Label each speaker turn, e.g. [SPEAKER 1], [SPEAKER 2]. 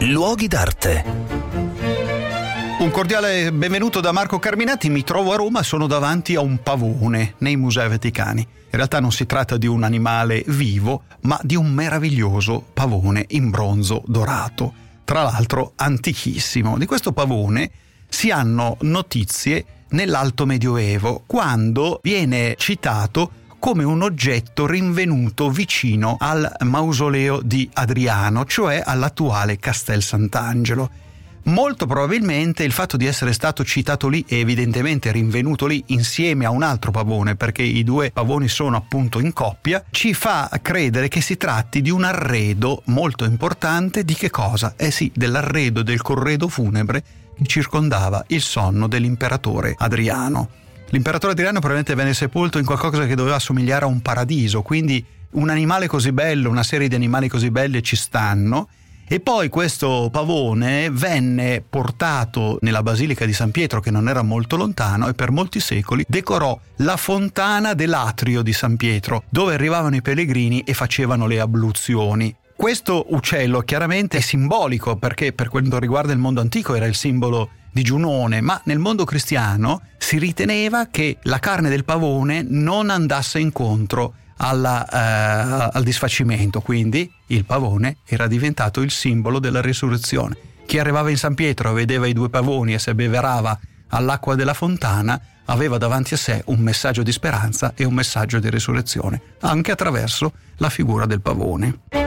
[SPEAKER 1] Luoghi d'arte.
[SPEAKER 2] Un cordiale benvenuto da Marco Carminati, mi trovo a Roma e sono davanti a un pavone nei Musei Vaticani. In realtà non si tratta di un animale vivo, ma di un meraviglioso pavone in bronzo dorato, tra l'altro antichissimo. Di questo pavone si hanno notizie nell'Alto Medioevo, quando viene citato come un oggetto rinvenuto vicino al mausoleo di Adriano, cioè all'attuale Castel Sant'Angelo. Molto probabilmente il fatto di essere stato citato lì e evidentemente rinvenuto lì insieme a un altro pavone, perché i due pavoni sono appunto in coppia, ci fa credere che si tratti di un arredo molto importante di che cosa? Eh sì, dell'arredo del corredo funebre che circondava il sonno dell'imperatore Adriano. L'imperatore Adriano probabilmente venne sepolto in qualcosa che doveva somigliare a un paradiso, quindi un animale così bello, una serie di animali così belli ci stanno. E poi questo pavone venne portato nella Basilica di San Pietro, che non era molto lontano, e per molti secoli decorò la fontana dell'atrio di San Pietro, dove arrivavano i pellegrini e facevano le abluzioni. Questo uccello chiaramente è simbolico perché per quanto riguarda il mondo antico era il simbolo di Giunone, ma nel mondo cristiano si riteneva che la carne del pavone non andasse incontro alla, eh, al disfacimento, quindi il pavone era diventato il simbolo della risurrezione. Chi arrivava in San Pietro vedeva i due pavoni e si abbeverava all'acqua della fontana aveva davanti a sé un messaggio di speranza e un messaggio di risurrezione, anche attraverso la figura del pavone.